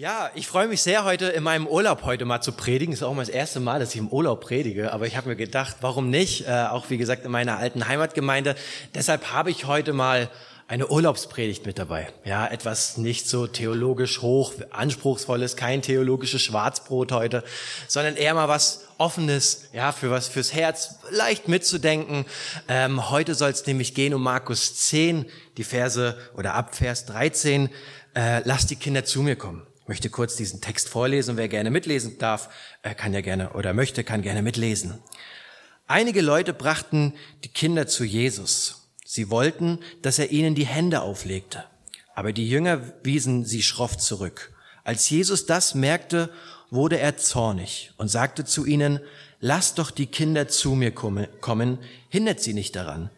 Ja, ich freue mich sehr, heute in meinem Urlaub heute mal zu predigen. Ist auch mal das erste Mal, dass ich im Urlaub predige, aber ich habe mir gedacht, warum nicht? Äh, auch wie gesagt in meiner alten Heimatgemeinde. Deshalb habe ich heute mal eine Urlaubspredigt mit dabei. Ja, etwas nicht so theologisch hoch, anspruchsvolles, kein theologisches Schwarzbrot heute, sondern eher mal was Offenes, ja, für was fürs Herz, leicht mitzudenken. Ähm, heute soll es nämlich gehen um Markus 10, die Verse oder ab Vers 13. Äh, lasst die Kinder zu mir kommen. Möchte kurz diesen Text vorlesen. Wer gerne mitlesen darf, äh, kann ja gerne oder möchte, kann gerne mitlesen. Einige Leute brachten die Kinder zu Jesus. Sie wollten, dass er ihnen die Hände auflegte. Aber die Jünger wiesen sie schroff zurück. Als Jesus das merkte, wurde er zornig und sagte zu ihnen, lasst doch die Kinder zu mir kommen, hindert sie nicht daran.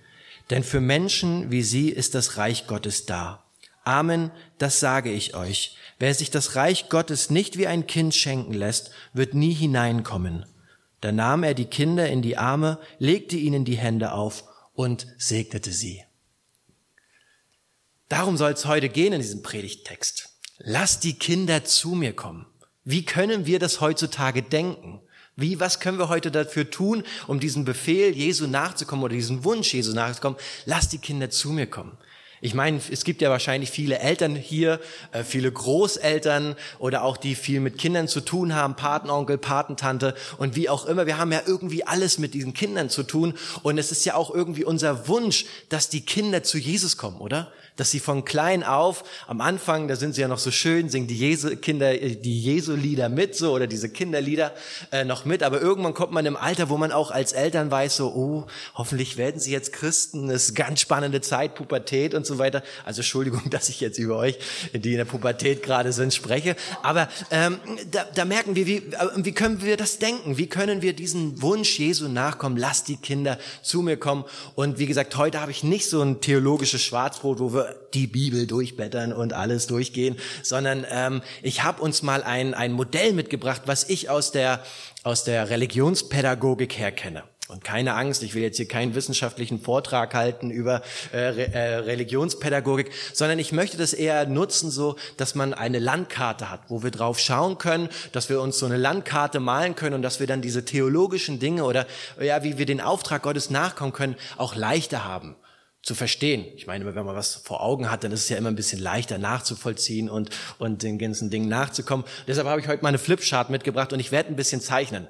Denn für Menschen wie sie ist das Reich Gottes da. Amen, das sage ich euch. Wer sich das Reich Gottes nicht wie ein Kind schenken lässt, wird nie hineinkommen. Da nahm er die Kinder in die Arme, legte ihnen die Hände auf und segnete sie. Darum soll es heute gehen in diesem Predigttext. Lass die Kinder zu mir kommen. Wie können wir das heutzutage denken? Wie, was können wir heute dafür tun, um diesem Befehl Jesu nachzukommen oder diesem Wunsch Jesu nachzukommen? Lass die Kinder zu mir kommen. Ich meine, es gibt ja wahrscheinlich viele Eltern hier, äh, viele Großeltern oder auch die viel mit Kindern zu tun haben, Patenonkel, Patentante und wie auch immer. Wir haben ja irgendwie alles mit diesen Kindern zu tun und es ist ja auch irgendwie unser Wunsch, dass die Kinder zu Jesus kommen, oder? Dass sie von klein auf, am Anfang, da sind sie ja noch so schön, singen die Jesu, Kinder, äh, die Jesu-Lieder mit, so, oder diese Kinderlieder äh, noch mit, aber irgendwann kommt man im Alter, wo man auch als Eltern weiß, so, oh, hoffentlich werden sie jetzt Christen, das ist ganz spannende Zeit, Pubertät und so weiter. Also Entschuldigung, dass ich jetzt über euch, die in der Pubertät gerade sind, spreche, aber ähm, da, da merken wir, wie, äh, wie können wir das denken? Wie können wir diesen Wunsch Jesu nachkommen? Lass die Kinder zu mir kommen. Und wie gesagt, heute habe ich nicht so ein theologisches Schwarzbrot, wo wir die Bibel durchblättern und alles durchgehen, sondern ähm, ich habe uns mal ein, ein Modell mitgebracht, was ich aus der, aus der Religionspädagogik her kenne. Und keine Angst, ich will jetzt hier keinen wissenschaftlichen Vortrag halten über äh, Re äh, Religionspädagogik, sondern ich möchte das eher nutzen, so dass man eine Landkarte hat, wo wir drauf schauen können, dass wir uns so eine Landkarte malen können und dass wir dann diese theologischen Dinge oder ja, wie wir den Auftrag Gottes nachkommen können, auch leichter haben zu verstehen. Ich meine, wenn man was vor Augen hat, dann ist es ja immer ein bisschen leichter nachzuvollziehen und, und den ganzen Dingen nachzukommen. Deshalb habe ich heute mal eine Flipchart mitgebracht und ich werde ein bisschen zeichnen.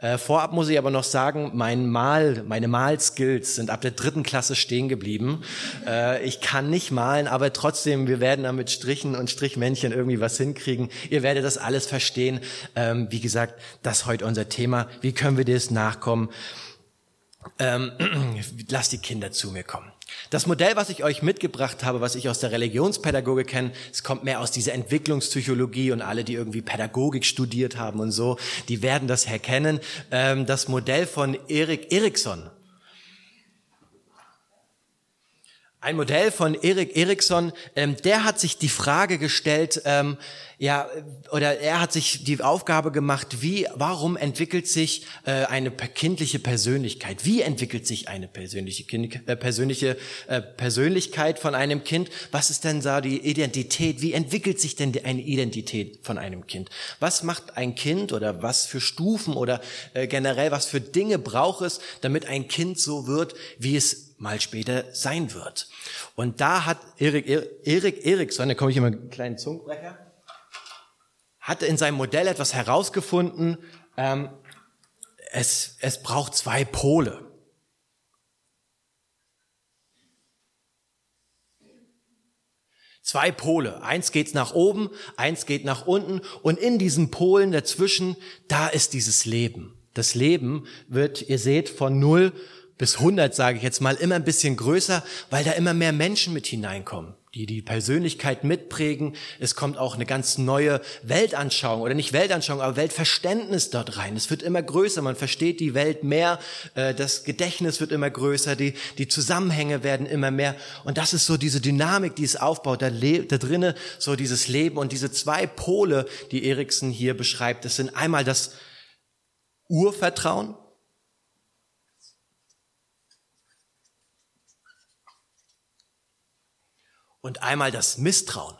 Äh, vorab muss ich aber noch sagen, mein Mal, meine Malskills sind ab der dritten Klasse stehen geblieben. Äh, ich kann nicht malen, aber trotzdem, wir werden da mit Strichen und Strichmännchen irgendwie was hinkriegen. Ihr werdet das alles verstehen. Ähm, wie gesagt, das ist heute unser Thema. Wie können wir das nachkommen? Ähm, lass die Kinder zu mir kommen. Das Modell, was ich euch mitgebracht habe, was ich aus der Religionspädagogik kenne, es kommt mehr aus dieser Entwicklungspsychologie und alle, die irgendwie Pädagogik studiert haben und so, die werden das herkennen. Ähm, das Modell von Erik Erikson. Ein Modell von Erik Erikson, ähm, der hat sich die Frage gestellt, ähm, ja, oder er hat sich die Aufgabe gemacht, wie, warum entwickelt sich äh, eine kindliche Persönlichkeit? Wie entwickelt sich eine persönliche, kind, äh, persönliche äh, Persönlichkeit von einem Kind? Was ist denn da die Identität? Wie entwickelt sich denn eine Identität von einem Kind? Was macht ein Kind oder was für Stufen oder äh, generell was für Dinge braucht es, damit ein Kind so wird, wie es mal später sein wird? Und da hat Erik, Erik Eriksson, da komme ich immer einen kleinen Zungenbrecher, hatte in seinem Modell etwas herausgefunden, ähm, es, es braucht zwei Pole. Zwei Pole. Eins geht nach oben, eins geht nach unten. Und in diesen Polen dazwischen, da ist dieses Leben. Das Leben wird, ihr seht, von null bis 100, sage ich jetzt mal, immer ein bisschen größer, weil da immer mehr Menschen mit hineinkommen die die Persönlichkeit mitprägen. Es kommt auch eine ganz neue Weltanschauung oder nicht Weltanschauung, aber Weltverständnis dort rein. Es wird immer größer, man versteht die Welt mehr, äh, das Gedächtnis wird immer größer, die, die Zusammenhänge werden immer mehr. Und das ist so diese Dynamik, die es aufbaut, da, da drinnen so dieses Leben und diese zwei Pole, die Eriksen hier beschreibt. Das sind einmal das Urvertrauen, und einmal das Misstrauen.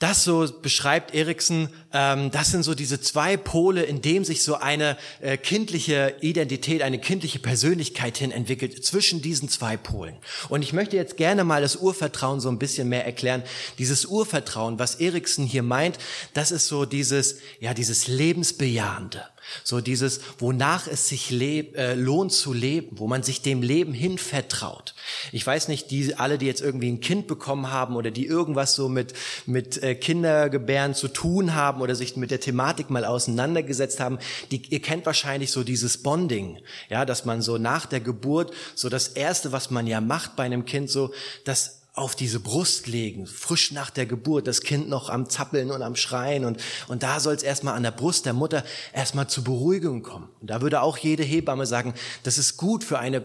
Das so beschreibt Eriksen, ähm, das sind so diese zwei Pole, in dem sich so eine äh, kindliche Identität, eine kindliche Persönlichkeit hin entwickelt, zwischen diesen zwei Polen. Und ich möchte jetzt gerne mal das Urvertrauen so ein bisschen mehr erklären. Dieses Urvertrauen, was Eriksen hier meint, das ist so dieses, ja, dieses Lebensbejahende. So dieses, wonach es sich leb, äh, lohnt zu leben, wo man sich dem Leben hin vertraut. Ich weiß nicht, die alle, die jetzt irgendwie ein Kind bekommen haben oder die irgendwas so mit mit äh, Kindergebären zu tun haben oder sich mit der Thematik mal auseinandergesetzt haben, die, ihr kennt wahrscheinlich so dieses Bonding, ja, dass man so nach der Geburt so das erste, was man ja macht bei einem Kind, so das auf diese Brust legen, frisch nach der Geburt, das Kind noch am Zappeln und am Schreien und, und da soll es erstmal an der Brust der Mutter erstmal zur Beruhigung kommen. Und da würde auch jede Hebamme sagen, das ist gut für eine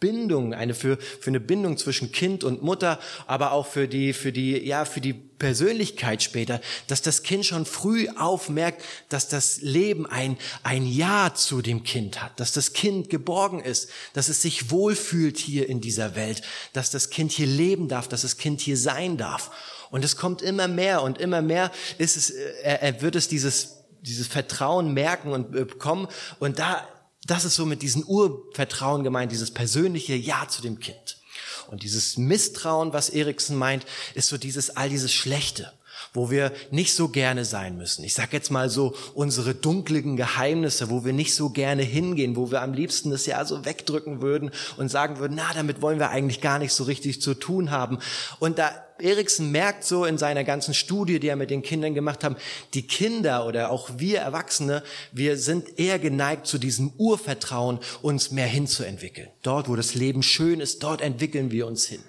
Bindung, eine für, für eine Bindung zwischen Kind und Mutter, aber auch für die, für die, ja, für die Persönlichkeit später, dass das Kind schon früh aufmerkt, dass das Leben ein, ein Ja zu dem Kind hat, dass das Kind geborgen ist, dass es sich wohlfühlt hier in dieser Welt, dass das Kind hier leben darf, dass das Kind hier sein darf. Und es kommt immer mehr und immer mehr ist es, äh, er, er wird es dieses, dieses Vertrauen merken und bekommen. Und da das ist so mit diesem Urvertrauen gemeint, dieses persönliche Ja zu dem Kind. Und dieses Misstrauen, was Eriksen meint, ist so dieses, all dieses Schlechte, wo wir nicht so gerne sein müssen. Ich sag jetzt mal so unsere dunkligen Geheimnisse, wo wir nicht so gerne hingehen, wo wir am liebsten das ja so wegdrücken würden und sagen würden, na, damit wollen wir eigentlich gar nicht so richtig zu tun haben. Und da Eriksen merkt so in seiner ganzen Studie, die er mit den Kindern gemacht hat, die Kinder oder auch wir Erwachsene, wir sind eher geneigt zu diesem Urvertrauen, uns mehr hinzuentwickeln. Dort, wo das Leben schön ist, dort entwickeln wir uns hin.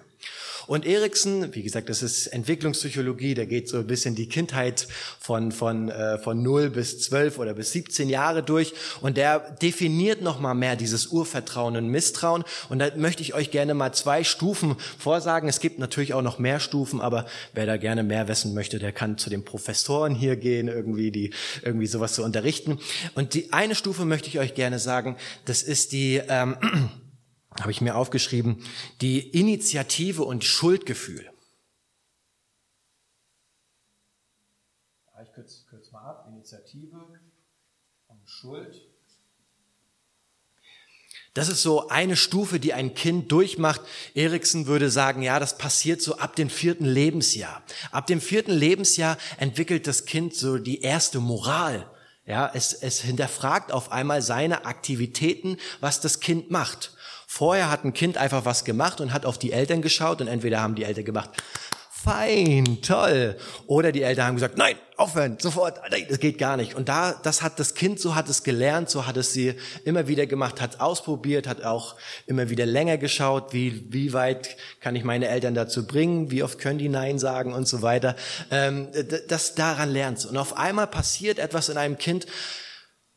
Und Eriksen, wie gesagt, das ist Entwicklungspsychologie, da geht so ein bisschen die Kindheit von, von, äh, von 0 bis 12 oder bis 17 Jahre durch und der definiert nochmal mehr dieses Urvertrauen und Misstrauen und da möchte ich euch gerne mal zwei Stufen vorsagen. Es gibt natürlich auch noch mehr Stufen, aber wer da gerne mehr wissen möchte, der kann zu den Professoren hier gehen, irgendwie die irgendwie sowas zu unterrichten. Und die eine Stufe möchte ich euch gerne sagen, das ist die ähm, habe ich mir aufgeschrieben, die Initiative und Schuldgefühl. Ich kürze, kürze mal ab. Initiative und Schuld. Das ist so eine Stufe, die ein Kind durchmacht. Eriksen würde sagen, ja, das passiert so ab dem vierten Lebensjahr. Ab dem vierten Lebensjahr entwickelt das Kind so die erste Moral. Ja, es, es hinterfragt auf einmal seine Aktivitäten, was das Kind macht. Vorher hat ein Kind einfach was gemacht und hat auf die Eltern geschaut und entweder haben die Eltern gemacht, fein, toll. Oder die Eltern haben gesagt, nein, aufhören, sofort, nein, das geht gar nicht. Und da, das hat das Kind, so hat es gelernt, so hat es sie immer wieder gemacht, hat ausprobiert, hat auch immer wieder länger geschaut, wie, wie weit kann ich meine Eltern dazu bringen, wie oft können die Nein sagen und so weiter. Ähm, das daran lernt Und auf einmal passiert etwas in einem Kind,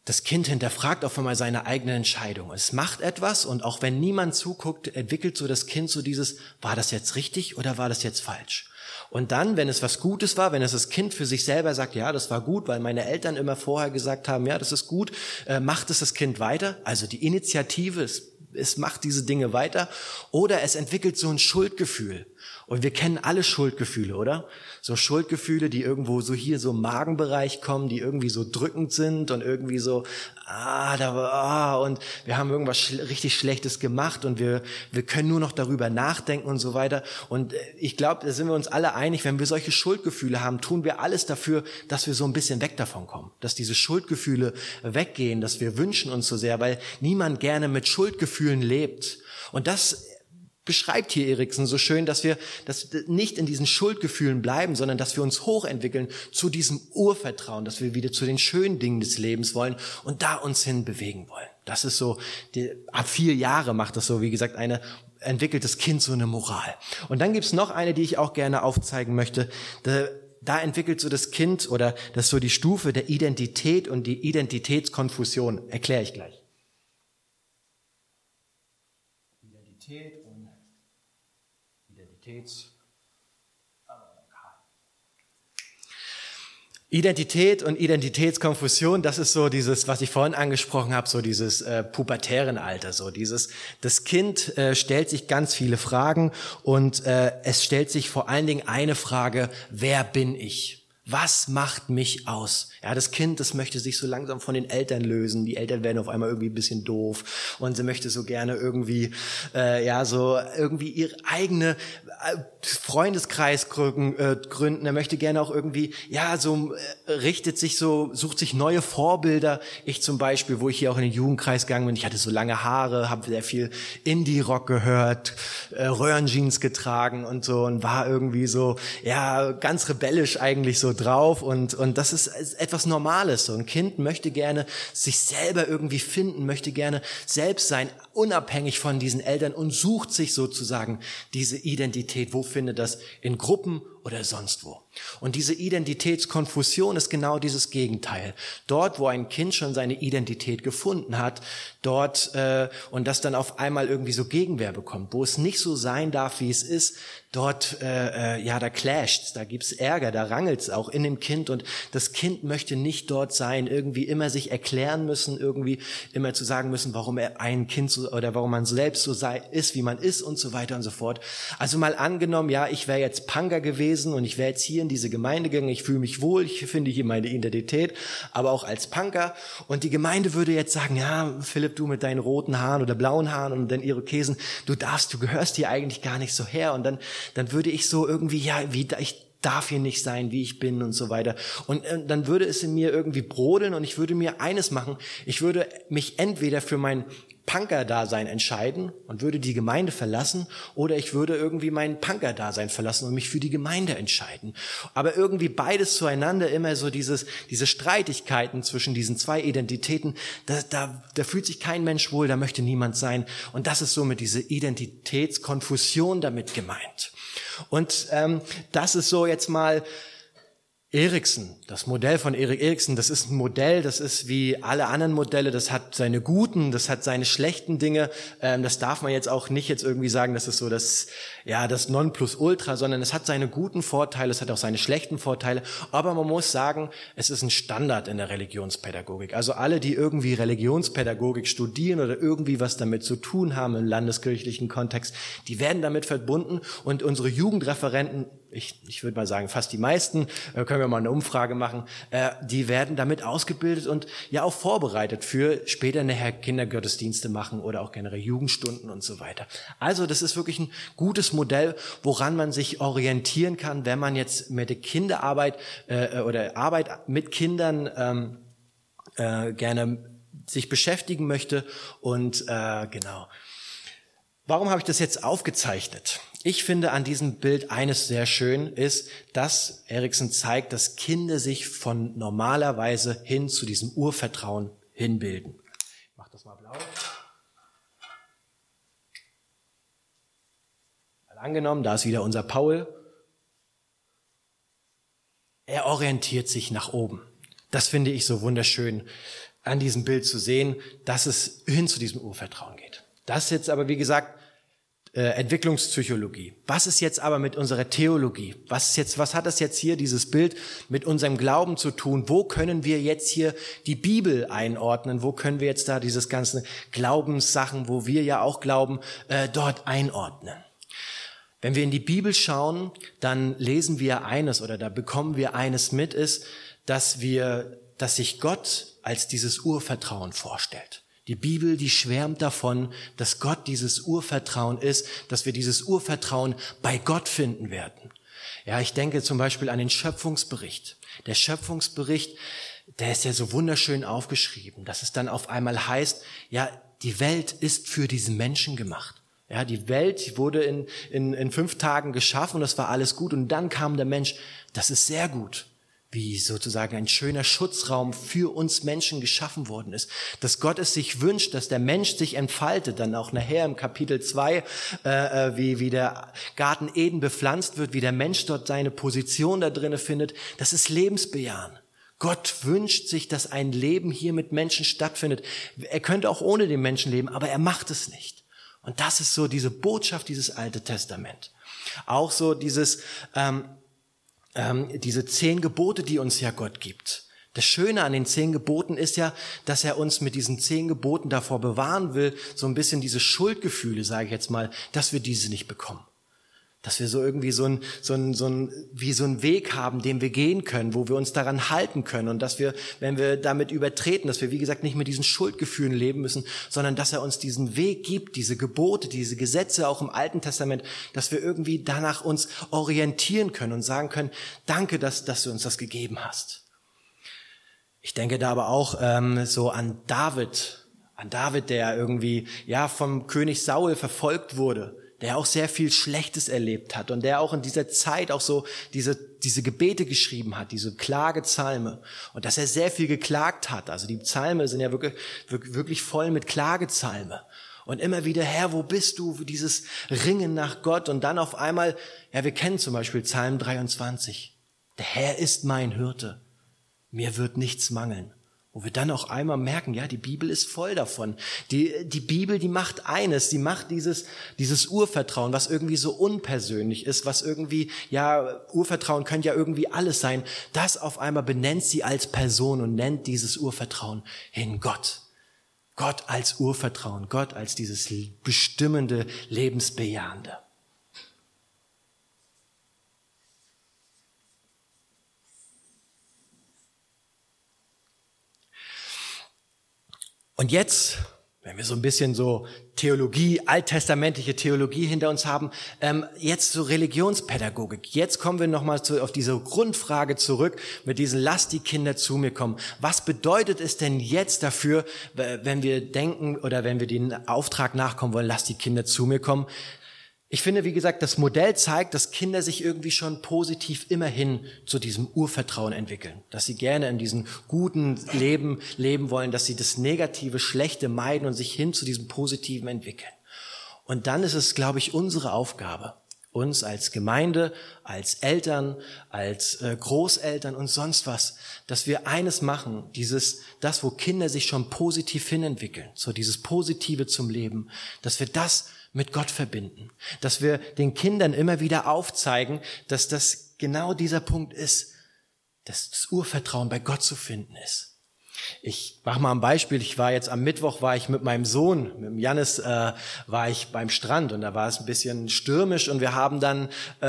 das Kind hinterfragt auf einmal seine eigene Entscheidung. Es macht etwas und auch wenn niemand zuguckt, entwickelt so das Kind so dieses, war das jetzt richtig oder war das jetzt falsch? Und dann, wenn es was Gutes war, wenn es das Kind für sich selber sagt, ja, das war gut, weil meine Eltern immer vorher gesagt haben, ja, das ist gut, äh, macht es das Kind weiter. Also die Initiative, es, es macht diese Dinge weiter. Oder es entwickelt so ein Schuldgefühl. Und wir kennen alle Schuldgefühle, oder? So Schuldgefühle, die irgendwo so hier so im Magenbereich kommen, die irgendwie so drückend sind und irgendwie so, ah, da war, ah, und wir haben irgendwas schl richtig Schlechtes gemacht und wir, wir können nur noch darüber nachdenken und so weiter. Und äh, ich glaube, da sind wir uns alle einig, wenn wir solche Schuldgefühle haben, tun wir alles dafür, dass wir so ein bisschen weg davon kommen, dass diese Schuldgefühle weggehen, dass wir wünschen uns so sehr, weil niemand gerne mit Schuldgefühlen lebt. Und das beschreibt hier Eriksen so schön, dass wir dass nicht in diesen Schuldgefühlen bleiben, sondern dass wir uns hochentwickeln zu diesem Urvertrauen, dass wir wieder zu den schönen Dingen des Lebens wollen und da uns hin bewegen wollen. Das ist so, die, ab vier Jahre macht das so, wie gesagt, eine entwickelt das Kind so eine Moral. Und dann gibt's noch eine, die ich auch gerne aufzeigen möchte. Da, da entwickelt so das Kind oder das so die Stufe der Identität und die Identitätskonfusion. Erkläre ich gleich. Identität Identitäts Identität und Identitätskonfusion, das ist so dieses, was ich vorhin angesprochen habe, so dieses äh, pubertären Alter, so dieses, das Kind äh, stellt sich ganz viele Fragen und äh, es stellt sich vor allen Dingen eine Frage, wer bin ich? Was macht mich aus? Ja, das Kind, das möchte sich so langsam von den Eltern lösen. Die Eltern werden auf einmal irgendwie ein bisschen doof und sie möchte so gerne irgendwie, äh, ja, so irgendwie ihre eigene äh, Freundeskreis gründen, äh, gründen. Er möchte gerne auch irgendwie, ja, so äh, richtet sich so, sucht sich neue Vorbilder. Ich zum Beispiel, wo ich hier auch in den Jugendkreis gegangen bin, ich hatte so lange Haare, habe sehr viel Indie-Rock gehört, äh, Röhrenjeans getragen und so und war irgendwie so, ja, ganz rebellisch eigentlich so drauf und und das ist etwas Normales. So ein Kind möchte gerne sich selber irgendwie finden, möchte gerne selbst sein, unabhängig von diesen Eltern und sucht sich sozusagen diese Identität. Wo findet das? In Gruppen oder sonst wo. Und diese Identitätskonfusion ist genau dieses Gegenteil. Dort, wo ein Kind schon seine Identität gefunden hat, dort äh, und das dann auf einmal irgendwie so Gegenwehr bekommt, wo es nicht so sein darf, wie es ist, dort äh, äh, ja da clasht's, da gibt's Ärger, da rangelt's auch in dem Kind und das Kind möchte nicht dort sein, irgendwie immer sich erklären müssen, irgendwie immer zu sagen müssen, warum er ein Kind so, oder warum man selbst so sei, ist, wie man ist und so weiter und so fort. Also mal angenommen, ja, ich wäre jetzt Punker gewesen und ich wäre jetzt hier in diese Gemeinde gegangen, ich fühle mich wohl, ich finde hier meine Identität, aber auch als Punker. Und die Gemeinde würde jetzt sagen, ja, Philipp, du mit deinen roten Haaren oder blauen Haaren und den Irokesen, du darfst, du gehörst hier eigentlich gar nicht so her. Und dann dann würde ich so irgendwie, ja, wie ich darf hier nicht sein, wie ich bin und so weiter. Und äh, dann würde es in mir irgendwie brodeln und ich würde mir eines machen. Ich würde mich entweder für mein Punker-Dasein entscheiden und würde die Gemeinde verlassen oder ich würde irgendwie mein Punker-Dasein verlassen und mich für die Gemeinde entscheiden. Aber irgendwie beides zueinander, immer so dieses, diese Streitigkeiten zwischen diesen zwei Identitäten, da, da, da fühlt sich kein Mensch wohl, da möchte niemand sein. Und das ist somit diese Identitätskonfusion damit gemeint. Und ähm, das ist so jetzt mal Eriksen, das Modell von Erik Eriksen, das ist ein Modell, das ist wie alle anderen Modelle, das hat seine guten, das hat seine schlechten Dinge. Ähm, das darf man jetzt auch nicht jetzt irgendwie sagen, das ist so das, ja, das Nonplusultra, sondern es hat seine guten Vorteile, es hat auch seine schlechten Vorteile. Aber man muss sagen, es ist ein Standard in der Religionspädagogik. Also alle, die irgendwie Religionspädagogik studieren oder irgendwie was damit zu tun haben im landeskirchlichen Kontext, die werden damit verbunden und unsere Jugendreferenten ich, ich würde mal sagen, fast die meisten, äh, können wir mal eine Umfrage machen, äh, die werden damit ausgebildet und ja auch vorbereitet für später nachher Kindergottesdienste machen oder auch generell Jugendstunden und so weiter. Also das ist wirklich ein gutes Modell, woran man sich orientieren kann, wenn man jetzt mit der Kinderarbeit äh, oder Arbeit mit Kindern ähm, äh, gerne sich beschäftigen möchte und äh, genau. Warum habe ich das jetzt aufgezeichnet? Ich finde an diesem Bild eines sehr schön ist, dass Eriksen zeigt, dass Kinder sich von normalerweise hin zu diesem Urvertrauen hinbilden. Ich mach das mal blau. Mal angenommen, da ist wieder unser Paul. Er orientiert sich nach oben. Das finde ich so wunderschön an diesem Bild zu sehen, dass es hin zu diesem Urvertrauen geht. Das jetzt aber, wie gesagt, äh, Entwicklungspsychologie. Was ist jetzt aber mit unserer Theologie? Was ist jetzt, was hat das jetzt hier, dieses Bild, mit unserem Glauben zu tun? Wo können wir jetzt hier die Bibel einordnen? Wo können wir jetzt da dieses ganze Glaubenssachen, wo wir ja auch glauben, äh, dort einordnen? Wenn wir in die Bibel schauen, dann lesen wir eines oder da bekommen wir eines mit, ist, dass wir, dass sich Gott als dieses Urvertrauen vorstellt. Die Bibel, die schwärmt davon, dass Gott dieses Urvertrauen ist, dass wir dieses Urvertrauen bei Gott finden werden. Ja, ich denke zum Beispiel an den Schöpfungsbericht. Der Schöpfungsbericht, der ist ja so wunderschön aufgeschrieben, dass es dann auf einmal heißt, ja, die Welt ist für diesen Menschen gemacht. Ja, die Welt wurde in, in, in fünf Tagen geschaffen und das war alles gut. Und dann kam der Mensch, das ist sehr gut wie sozusagen ein schöner Schutzraum für uns Menschen geschaffen worden ist. Dass Gott es sich wünscht, dass der Mensch sich entfaltet, dann auch nachher im Kapitel 2, äh, äh, wie, wie der Garten Eden bepflanzt wird, wie der Mensch dort seine Position da drinnen findet. Das ist Lebensbejahen. Gott wünscht sich, dass ein Leben hier mit Menschen stattfindet. Er könnte auch ohne den Menschen leben, aber er macht es nicht. Und das ist so diese Botschaft, dieses Alte Testament. Auch so dieses, ähm, ähm, diese zehn Gebote, die uns ja Gott gibt. Das Schöne an den zehn Geboten ist ja, dass er uns mit diesen zehn Geboten davor bewahren will, so ein bisschen diese Schuldgefühle, sage ich jetzt mal, dass wir diese nicht bekommen. Dass wir so irgendwie so ein, so ein, so ein, wie so ein Weg haben, den wir gehen können, wo wir uns daran halten können und dass wir, wenn wir damit übertreten, dass wir, wie gesagt, nicht mit diesen Schuldgefühlen leben müssen, sondern dass er uns diesen Weg gibt, diese Gebote, diese Gesetze auch im Alten Testament, dass wir irgendwie danach uns orientieren können und sagen können, danke, dass, dass du uns das gegeben hast. Ich denke da aber auch ähm, so an David, an David, der irgendwie ja vom König Saul verfolgt wurde der auch sehr viel Schlechtes erlebt hat und der auch in dieser Zeit auch so diese, diese Gebete geschrieben hat, diese Klagezalme und dass er sehr viel geklagt hat. Also die Psalme sind ja wirklich, wirklich voll mit Klagezalme. Und immer wieder, Herr, wo bist du? Dieses Ringen nach Gott und dann auf einmal, ja, wir kennen zum Beispiel Psalm 23. Der Herr ist mein Hirte. Mir wird nichts mangeln. Wo wir dann auch einmal merken, ja, die Bibel ist voll davon. Die, die Bibel, die macht eines, die macht dieses, dieses Urvertrauen, was irgendwie so unpersönlich ist, was irgendwie, ja, Urvertrauen könnte ja irgendwie alles sein. Das auf einmal benennt sie als Person und nennt dieses Urvertrauen in Gott. Gott als Urvertrauen, Gott als dieses bestimmende, lebensbejahende. Und jetzt, wenn wir so ein bisschen so Theologie, alttestamentliche Theologie hinter uns haben, ähm, jetzt so Religionspädagogik. Jetzt kommen wir nochmal auf diese Grundfrage zurück mit diesen Lass die Kinder zu mir kommen. Was bedeutet es denn jetzt dafür, wenn wir denken oder wenn wir den Auftrag nachkommen wollen, lass die Kinder zu mir kommen? Ich finde, wie gesagt, das Modell zeigt, dass Kinder sich irgendwie schon positiv immerhin zu diesem Urvertrauen entwickeln, dass sie gerne in diesem guten Leben leben wollen, dass sie das Negative, Schlechte meiden und sich hin zu diesem Positiven entwickeln. Und dann ist es, glaube ich, unsere Aufgabe, uns als Gemeinde, als Eltern, als äh, Großeltern und sonst was, dass wir eines machen, dieses, das, wo Kinder sich schon positiv hinentwickeln, so dieses Positive zum Leben, dass wir das mit Gott verbinden. Dass wir den Kindern immer wieder aufzeigen, dass das genau dieser Punkt ist, dass das Urvertrauen bei Gott zu finden ist. Ich mache mal ein Beispiel. Ich war jetzt am Mittwoch, war ich mit meinem Sohn, mit dem Jannis, äh, war ich beim Strand und da war es ein bisschen stürmisch und wir haben dann äh,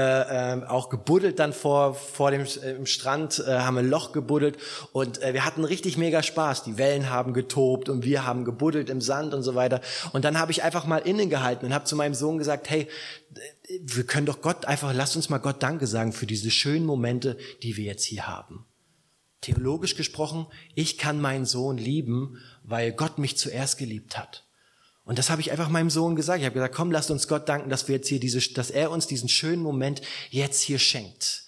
äh, auch gebuddelt dann vor vor dem äh, im Strand, äh, haben ein Loch gebuddelt und äh, wir hatten richtig mega Spaß. Die Wellen haben getobt und wir haben gebuddelt im Sand und so weiter. Und dann habe ich einfach mal innen gehalten und habe zu meinem Sohn gesagt, hey, wir können doch Gott einfach, lass uns mal Gott Danke sagen für diese schönen Momente, die wir jetzt hier haben. Theologisch gesprochen, ich kann meinen Sohn lieben, weil Gott mich zuerst geliebt hat. Und das habe ich einfach meinem Sohn gesagt. Ich habe gesagt, komm, lasst uns Gott danken, dass wir jetzt hier diese, dass er uns diesen schönen Moment jetzt hier schenkt.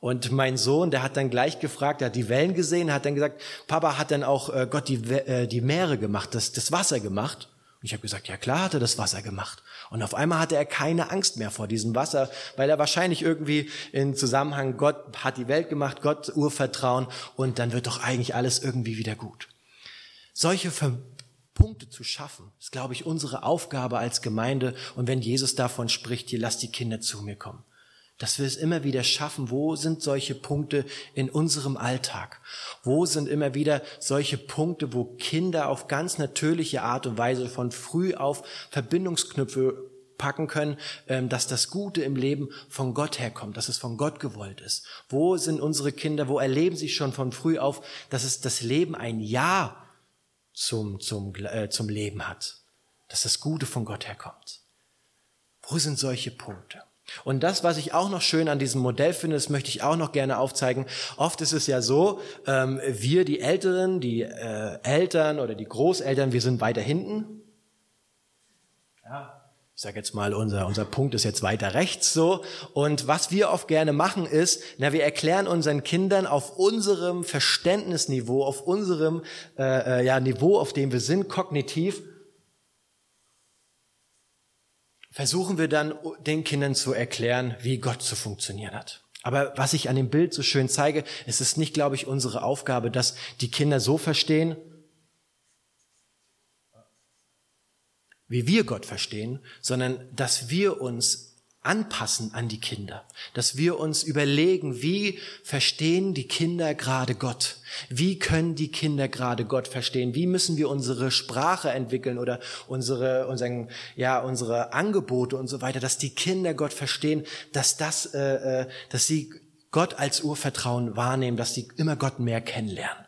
Und mein Sohn, der hat dann gleich gefragt, er hat die Wellen gesehen, hat dann gesagt, Papa hat dann auch äh, Gott die, äh, die Meere gemacht, das, das Wasser gemacht. Ich habe gesagt, ja klar hat er das Wasser gemacht. Und auf einmal hatte er keine Angst mehr vor diesem Wasser, weil er wahrscheinlich irgendwie in Zusammenhang, Gott hat die Welt gemacht, Gott Urvertrauen und dann wird doch eigentlich alles irgendwie wieder gut. Solche Punkte zu schaffen, ist, glaube ich, unsere Aufgabe als Gemeinde. Und wenn Jesus davon spricht, hier lass die Kinder zu mir kommen dass wir es immer wieder schaffen, wo sind solche Punkte in unserem Alltag? Wo sind immer wieder solche Punkte, wo Kinder auf ganz natürliche Art und Weise von früh auf Verbindungsknüpfe packen können, ähm, dass das Gute im Leben von Gott herkommt, dass es von Gott gewollt ist. Wo sind unsere Kinder, wo erleben sie schon von früh auf, dass es das Leben ein Ja zum, zum, äh, zum Leben hat, dass das Gute von Gott herkommt? Wo sind solche Punkte? Und das, was ich auch noch schön an diesem Modell finde, das möchte ich auch noch gerne aufzeigen. Oft ist es ja so, ähm, wir, die Älteren, die äh, Eltern oder die Großeltern, wir sind weiter hinten. Ja. Ich sage jetzt mal, unser, unser Punkt ist jetzt weiter rechts so. Und was wir oft gerne machen ist, na, wir erklären unseren Kindern auf unserem Verständnisniveau, auf unserem äh, äh ja, Niveau, auf dem wir sind, kognitiv, versuchen wir dann den Kindern zu erklären, wie Gott zu funktionieren hat. Aber was ich an dem Bild so schön zeige, es ist nicht, glaube ich, unsere Aufgabe, dass die Kinder so verstehen, wie wir Gott verstehen, sondern dass wir uns anpassen an die Kinder, dass wir uns überlegen, wie verstehen die Kinder gerade Gott? Wie können die Kinder gerade Gott verstehen? Wie müssen wir unsere Sprache entwickeln oder unsere, unseren, ja, unsere Angebote und so weiter, dass die Kinder Gott verstehen, dass das, äh, äh dass sie Gott als Urvertrauen wahrnehmen, dass sie immer Gott mehr kennenlernen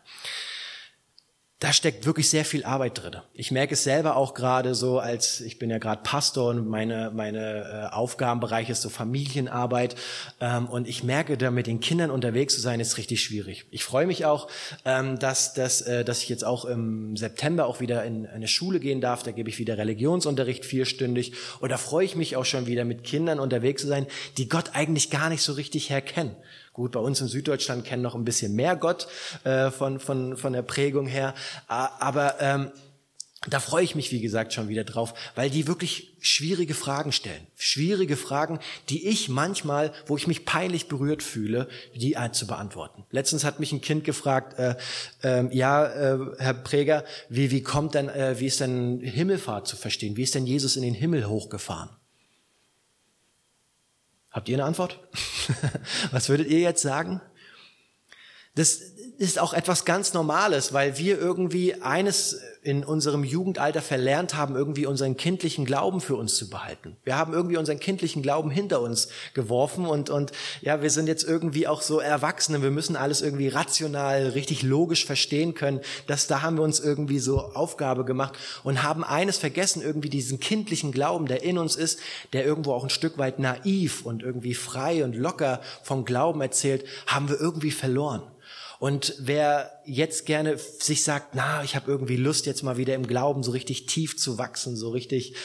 da steckt wirklich sehr viel Arbeit drin. Ich merke es selber auch gerade so, als ich bin ja gerade Pastor und meine meine äh, Aufgabenbereich ist so Familienarbeit ähm, und ich merke, da mit den Kindern unterwegs zu sein, ist richtig schwierig. Ich freue mich auch, ähm, dass dass äh, dass ich jetzt auch im September auch wieder in eine Schule gehen darf. Da gebe ich wieder Religionsunterricht vierstündig und da freue ich mich auch schon wieder mit Kindern unterwegs zu sein, die Gott eigentlich gar nicht so richtig herkennen. Gut, bei uns in Süddeutschland kennen noch ein bisschen mehr Gott äh, von, von, von der Prägung her. Aber ähm, da freue ich mich, wie gesagt, schon wieder drauf, weil die wirklich schwierige Fragen stellen. Schwierige Fragen, die ich manchmal, wo ich mich peinlich berührt fühle, die zu beantworten. Letztens hat mich ein Kind gefragt, äh, äh, ja, äh, Herr Präger, wie, wie kommt denn, äh, wie ist denn Himmelfahrt zu verstehen? Wie ist denn Jesus in den Himmel hochgefahren? Habt ihr eine Antwort? Was würdet ihr jetzt sagen? Das ist auch etwas ganz Normales, weil wir irgendwie eines in unserem Jugendalter verlernt haben, irgendwie unseren kindlichen Glauben für uns zu behalten. Wir haben irgendwie unseren kindlichen Glauben hinter uns geworfen und, und ja, wir sind jetzt irgendwie auch so Erwachsene. Wir müssen alles irgendwie rational, richtig logisch verstehen können. Das, da haben wir uns irgendwie so Aufgabe gemacht und haben eines vergessen, irgendwie diesen kindlichen Glauben, der in uns ist, der irgendwo auch ein Stück weit naiv und irgendwie frei und locker vom Glauben erzählt, haben wir irgendwie verloren. Und wer jetzt gerne sich sagt, na, ich habe irgendwie Lust, jetzt mal wieder im Glauben so richtig tief zu wachsen, so richtig,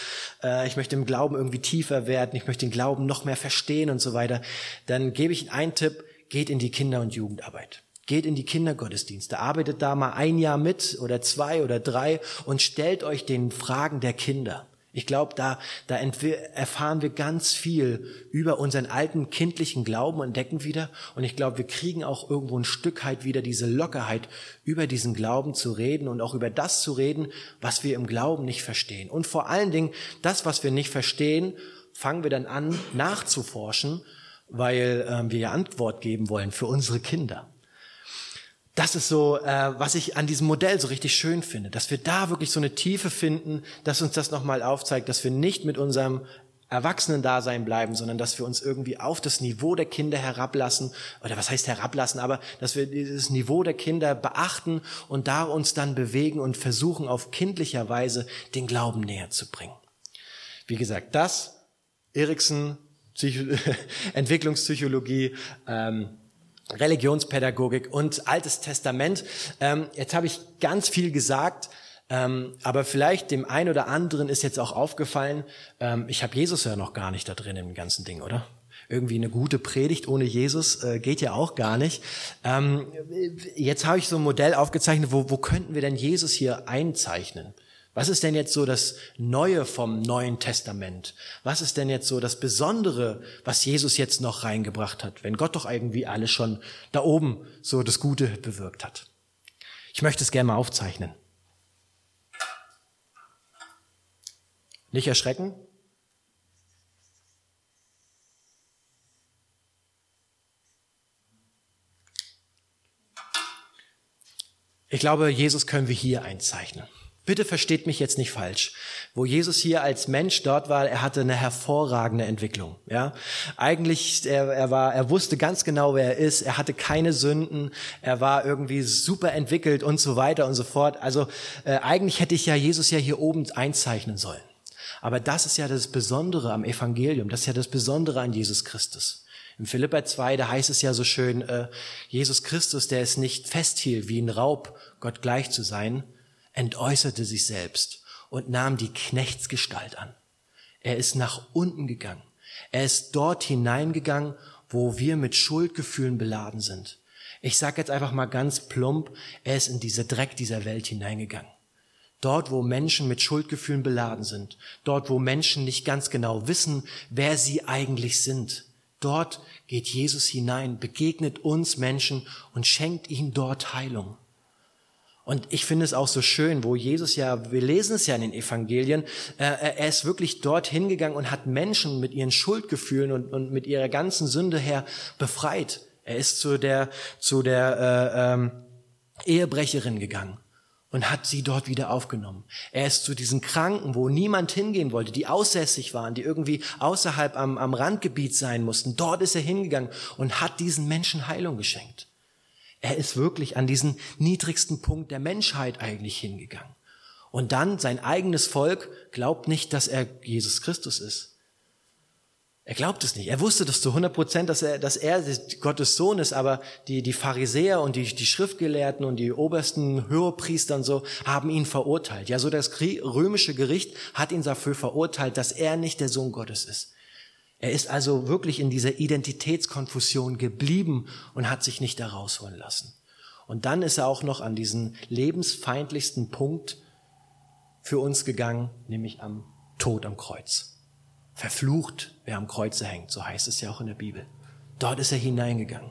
äh, ich möchte im Glauben irgendwie tiefer werden, ich möchte den Glauben noch mehr verstehen und so weiter, dann gebe ich einen Tipp, geht in die Kinder- und Jugendarbeit. Geht in die Kindergottesdienste, arbeitet da mal ein Jahr mit oder zwei oder drei und stellt euch den Fragen der Kinder. Ich glaube, da, da erfahren wir ganz viel über unseren alten kindlichen Glauben und entdecken wieder. Und ich glaube, wir kriegen auch irgendwo ein Stück halt wieder diese Lockerheit, über diesen Glauben zu reden und auch über das zu reden, was wir im Glauben nicht verstehen. Und vor allen Dingen, das, was wir nicht verstehen, fangen wir dann an nachzuforschen, weil äh, wir ja Antwort geben wollen für unsere Kinder das ist so, äh, was ich an diesem Modell so richtig schön finde, dass wir da wirklich so eine Tiefe finden, dass uns das nochmal aufzeigt, dass wir nicht mit unserem Erwachsenen-Dasein bleiben, sondern dass wir uns irgendwie auf das Niveau der Kinder herablassen, oder was heißt herablassen, aber dass wir dieses Niveau der Kinder beachten und da uns dann bewegen und versuchen, auf kindlicher Weise den Glauben näher zu bringen. Wie gesagt, das, Eriksen, Psycho Entwicklungspsychologie, ähm, Religionspädagogik und Altes Testament. Ähm, jetzt habe ich ganz viel gesagt, ähm, aber vielleicht dem einen oder anderen ist jetzt auch aufgefallen, ähm, ich habe Jesus ja noch gar nicht da drin im ganzen Ding, oder? Irgendwie eine gute Predigt ohne Jesus äh, geht ja auch gar nicht. Ähm, jetzt habe ich so ein Modell aufgezeichnet, wo, wo könnten wir denn Jesus hier einzeichnen? Was ist denn jetzt so das Neue vom Neuen Testament? Was ist denn jetzt so das Besondere, was Jesus jetzt noch reingebracht hat, wenn Gott doch irgendwie alles schon da oben so das Gute bewirkt hat? Ich möchte es gerne mal aufzeichnen. Nicht erschrecken. Ich glaube, Jesus können wir hier einzeichnen. Bitte versteht mich jetzt nicht falsch. Wo Jesus hier als Mensch dort war, er hatte eine hervorragende Entwicklung. Ja, eigentlich er, er war, er wusste ganz genau, wer er ist. Er hatte keine Sünden. Er war irgendwie super entwickelt und so weiter und so fort. Also äh, eigentlich hätte ich ja Jesus ja hier oben einzeichnen sollen. Aber das ist ja das Besondere am Evangelium. Das ist ja das Besondere an Jesus Christus. Im Philippa 2, da heißt es ja so schön, äh, Jesus Christus, der es nicht festhielt, wie ein Raub, Gott gleich zu sein, entäußerte sich selbst und nahm die Knechtsgestalt an. Er ist nach unten gegangen. Er ist dort hineingegangen, wo wir mit Schuldgefühlen beladen sind. Ich sage jetzt einfach mal ganz plump, er ist in diese Dreck dieser Welt hineingegangen. Dort, wo Menschen mit Schuldgefühlen beladen sind, dort, wo Menschen nicht ganz genau wissen, wer sie eigentlich sind, dort geht Jesus hinein, begegnet uns Menschen und schenkt ihnen dort Heilung. Und ich finde es auch so schön, wo Jesus ja, wir lesen es ja in den Evangelien, äh, er ist wirklich dort hingegangen und hat Menschen mit ihren Schuldgefühlen und, und mit ihrer ganzen Sünde her befreit. Er ist zu der, zu der äh, ähm, Ehebrecherin gegangen und hat sie dort wieder aufgenommen. Er ist zu diesen Kranken, wo niemand hingehen wollte, die aussässig waren, die irgendwie außerhalb am, am Randgebiet sein mussten. Dort ist er hingegangen und hat diesen Menschen Heilung geschenkt. Er ist wirklich an diesen niedrigsten Punkt der Menschheit eigentlich hingegangen. Und dann sein eigenes Volk glaubt nicht, dass er Jesus Christus ist. Er glaubt es nicht. Er wusste das zu 100 Prozent, dass er, dass er Gottes Sohn ist, aber die, die Pharisäer und die, die Schriftgelehrten und die obersten Höherpriester und so haben ihn verurteilt. Ja, so das römische Gericht hat ihn dafür verurteilt, dass er nicht der Sohn Gottes ist. Er ist also wirklich in dieser Identitätskonfusion geblieben und hat sich nicht da rausholen lassen. Und dann ist er auch noch an diesen lebensfeindlichsten Punkt für uns gegangen, nämlich am Tod am Kreuz. Verflucht, wer am Kreuze hängt, so heißt es ja auch in der Bibel. Dort ist er hineingegangen.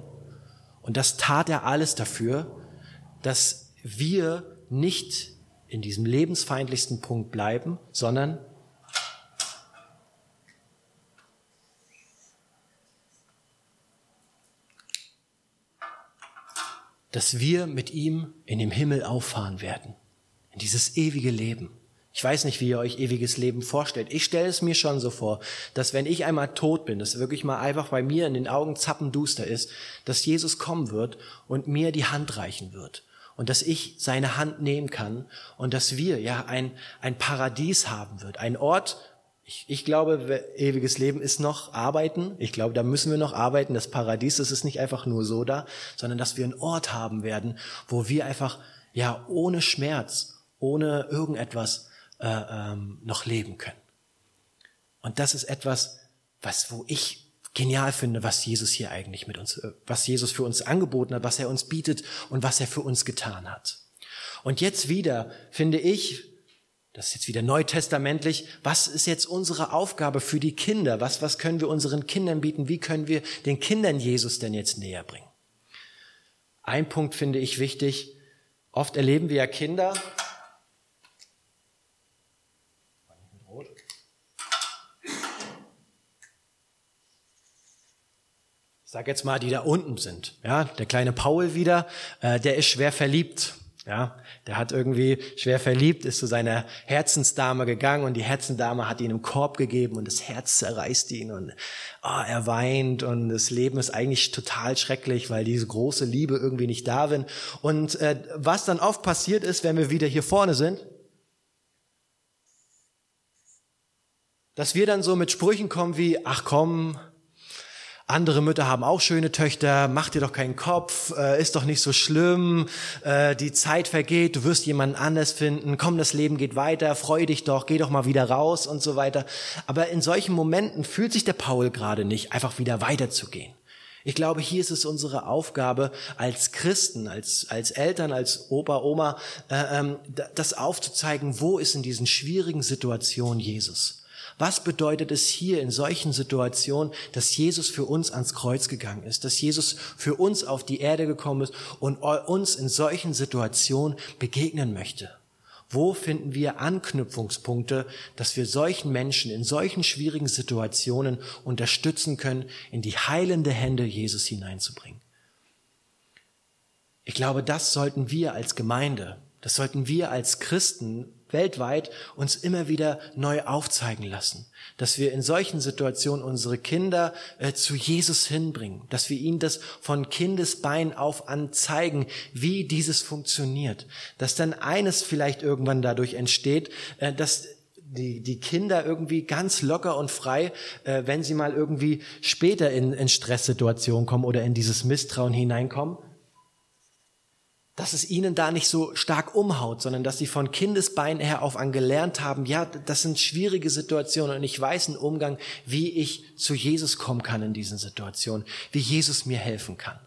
Und das tat er alles dafür, dass wir nicht in diesem lebensfeindlichsten Punkt bleiben, sondern dass wir mit ihm in dem Himmel auffahren werden, in dieses ewige Leben. Ich weiß nicht, wie ihr euch ewiges Leben vorstellt. Ich stelle es mir schon so vor, dass wenn ich einmal tot bin, dass wirklich mal einfach bei mir in den Augen zappenduster ist, dass Jesus kommen wird und mir die Hand reichen wird und dass ich seine Hand nehmen kann und dass wir ja ein, ein Paradies haben wird, ein Ort, ich, ich glaube, ewiges Leben ist noch Arbeiten. Ich glaube, da müssen wir noch arbeiten. Das Paradies, das ist nicht einfach nur so da, sondern dass wir einen Ort haben werden, wo wir einfach ja ohne Schmerz, ohne irgendetwas äh, ähm, noch leben können. Und das ist etwas, was wo ich genial finde, was Jesus hier eigentlich mit uns, äh, was Jesus für uns angeboten hat, was er uns bietet und was er für uns getan hat. Und jetzt wieder finde ich, das ist jetzt wieder neutestamentlich. Was ist jetzt unsere Aufgabe für die Kinder? Was, was können wir unseren Kindern bieten? Wie können wir den Kindern Jesus denn jetzt näher bringen? Ein Punkt finde ich wichtig. Oft erleben wir ja Kinder, ich sag jetzt mal, die da unten sind. Ja, der kleine Paul wieder, äh, der ist schwer verliebt. Ja, der hat irgendwie schwer verliebt, ist zu seiner Herzensdame gegangen und die Herzensdame hat ihn im Korb gegeben und das Herz zerreißt ihn und oh, er weint und das Leben ist eigentlich total schrecklich, weil diese große Liebe irgendwie nicht da ist. Und äh, was dann oft passiert ist, wenn wir wieder hier vorne sind, dass wir dann so mit Sprüchen kommen wie, ach komm, andere Mütter haben auch schöne Töchter, mach dir doch keinen Kopf, äh, ist doch nicht so schlimm, äh, die Zeit vergeht, du wirst jemanden anders finden, komm, das Leben geht weiter, freu dich doch, geh doch mal wieder raus und so weiter. Aber in solchen Momenten fühlt sich der Paul gerade nicht, einfach wieder weiterzugehen. Ich glaube, hier ist es unsere Aufgabe als Christen, als, als Eltern, als Opa, Oma, äh, ähm, das aufzuzeigen, wo ist in diesen schwierigen Situationen Jesus. Was bedeutet es hier in solchen Situationen, dass Jesus für uns ans Kreuz gegangen ist, dass Jesus für uns auf die Erde gekommen ist und uns in solchen Situationen begegnen möchte? Wo finden wir Anknüpfungspunkte, dass wir solchen Menschen in solchen schwierigen Situationen unterstützen können, in die heilende Hände Jesus hineinzubringen? Ich glaube, das sollten wir als Gemeinde, das sollten wir als Christen weltweit uns immer wieder neu aufzeigen lassen, dass wir in solchen Situationen unsere Kinder äh, zu Jesus hinbringen, dass wir ihnen das von Kindesbein auf an zeigen, wie dieses funktioniert, dass dann eines vielleicht irgendwann dadurch entsteht, äh, dass die, die Kinder irgendwie ganz locker und frei, äh, wenn sie mal irgendwie später in, in Stresssituationen kommen oder in dieses Misstrauen hineinkommen, dass es ihnen da nicht so stark umhaut, sondern dass sie von Kindesbein her auf an gelernt haben, ja, das sind schwierige Situationen und ich weiß einen Umgang, wie ich zu Jesus kommen kann in diesen Situationen, wie Jesus mir helfen kann.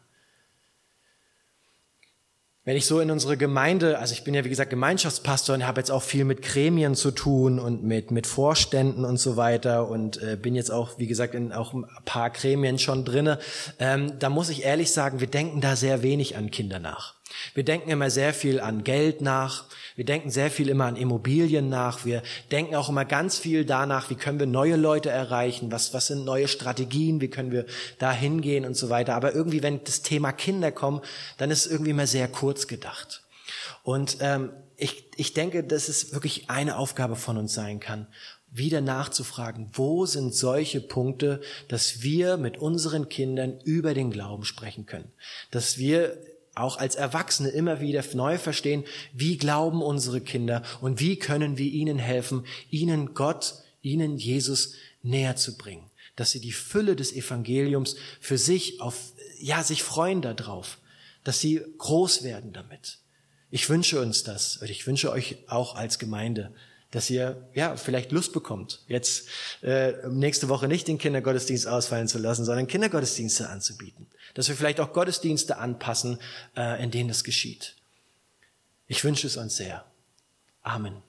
Wenn ich so in unsere Gemeinde, also ich bin ja wie gesagt Gemeinschaftspastor und habe jetzt auch viel mit Gremien zu tun und mit, mit Vorständen und so weiter und äh, bin jetzt auch, wie gesagt, in auch ein paar Gremien schon drinne, ähm, da muss ich ehrlich sagen, wir denken da sehr wenig an Kinder nach. Wir denken immer sehr viel an Geld nach. Wir denken sehr viel immer an Immobilien nach. Wir denken auch immer ganz viel danach, wie können wir neue Leute erreichen? Was, was sind neue Strategien? Wie können wir da hingehen und so weiter? Aber irgendwie, wenn das Thema Kinder kommt, dann ist es irgendwie immer sehr kurz gedacht. Und ähm, ich, ich denke, dass es wirklich eine Aufgabe von uns sein kann, wieder nachzufragen, wo sind solche Punkte, dass wir mit unseren Kindern über den Glauben sprechen können, dass wir auch als Erwachsene immer wieder neu verstehen, wie glauben unsere Kinder und wie können wir ihnen helfen, ihnen Gott, ihnen Jesus näher zu bringen, dass sie die Fülle des Evangeliums für sich auf, ja, sich freuen darauf, dass sie groß werden damit. Ich wünsche uns das und ich wünsche euch auch als Gemeinde, dass ihr ja vielleicht Lust bekommt, jetzt äh, nächste Woche nicht den Kindergottesdienst ausfallen zu lassen, sondern Kindergottesdienste anzubieten. Dass wir vielleicht auch Gottesdienste anpassen, äh, in denen das geschieht. Ich wünsche es uns sehr. Amen.